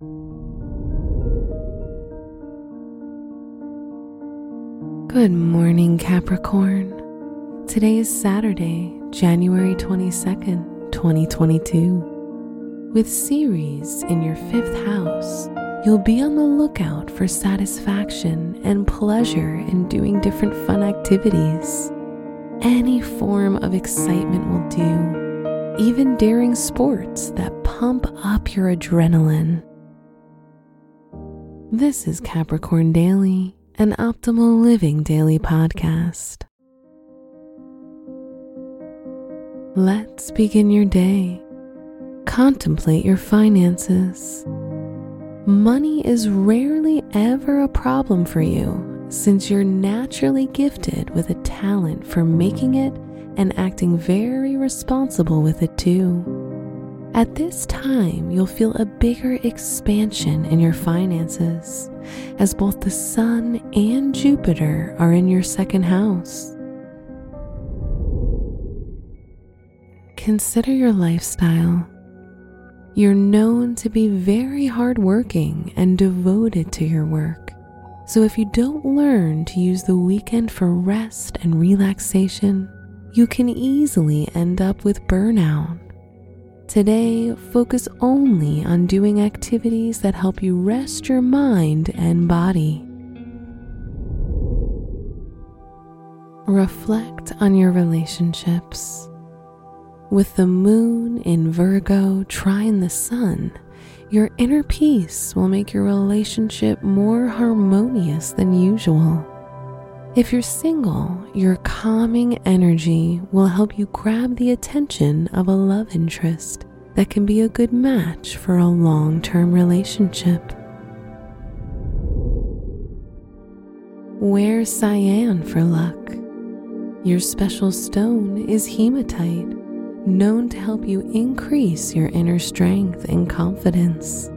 Good morning, Capricorn. Today is Saturday, January 22nd, 2022. With Ceres in your fifth house, you'll be on the lookout for satisfaction and pleasure in doing different fun activities. Any form of excitement will do, even daring sports that pump up your adrenaline. This is Capricorn Daily an optimal living daily podcast. Let's begin your day. Contemplate your finances. Money is rarely ever a problem for you since you're naturally gifted with a talent for making it and acting very responsible with it too. At this time, you'll feel a bigger expansion in your finances as both the Sun and Jupiter are in your second house. Consider your lifestyle. You're known to be very hardworking and devoted to your work. So, if you don't learn to use the weekend for rest and relaxation, you can easily end up with burnout Today, focus only on doing activities that help you rest your mind and body. Reflect on your relationships. With the moon in Virgo trine the sun, your inner peace will make your relationship more harmonious than usual. If you're single, your calming energy will help you grab the attention of a love interest that can be a good match for a long term relationship. Wear cyan for luck. Your special stone is hematite, known to help you increase your inner strength and confidence.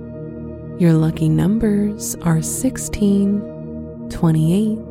Your lucky numbers are 16, 28,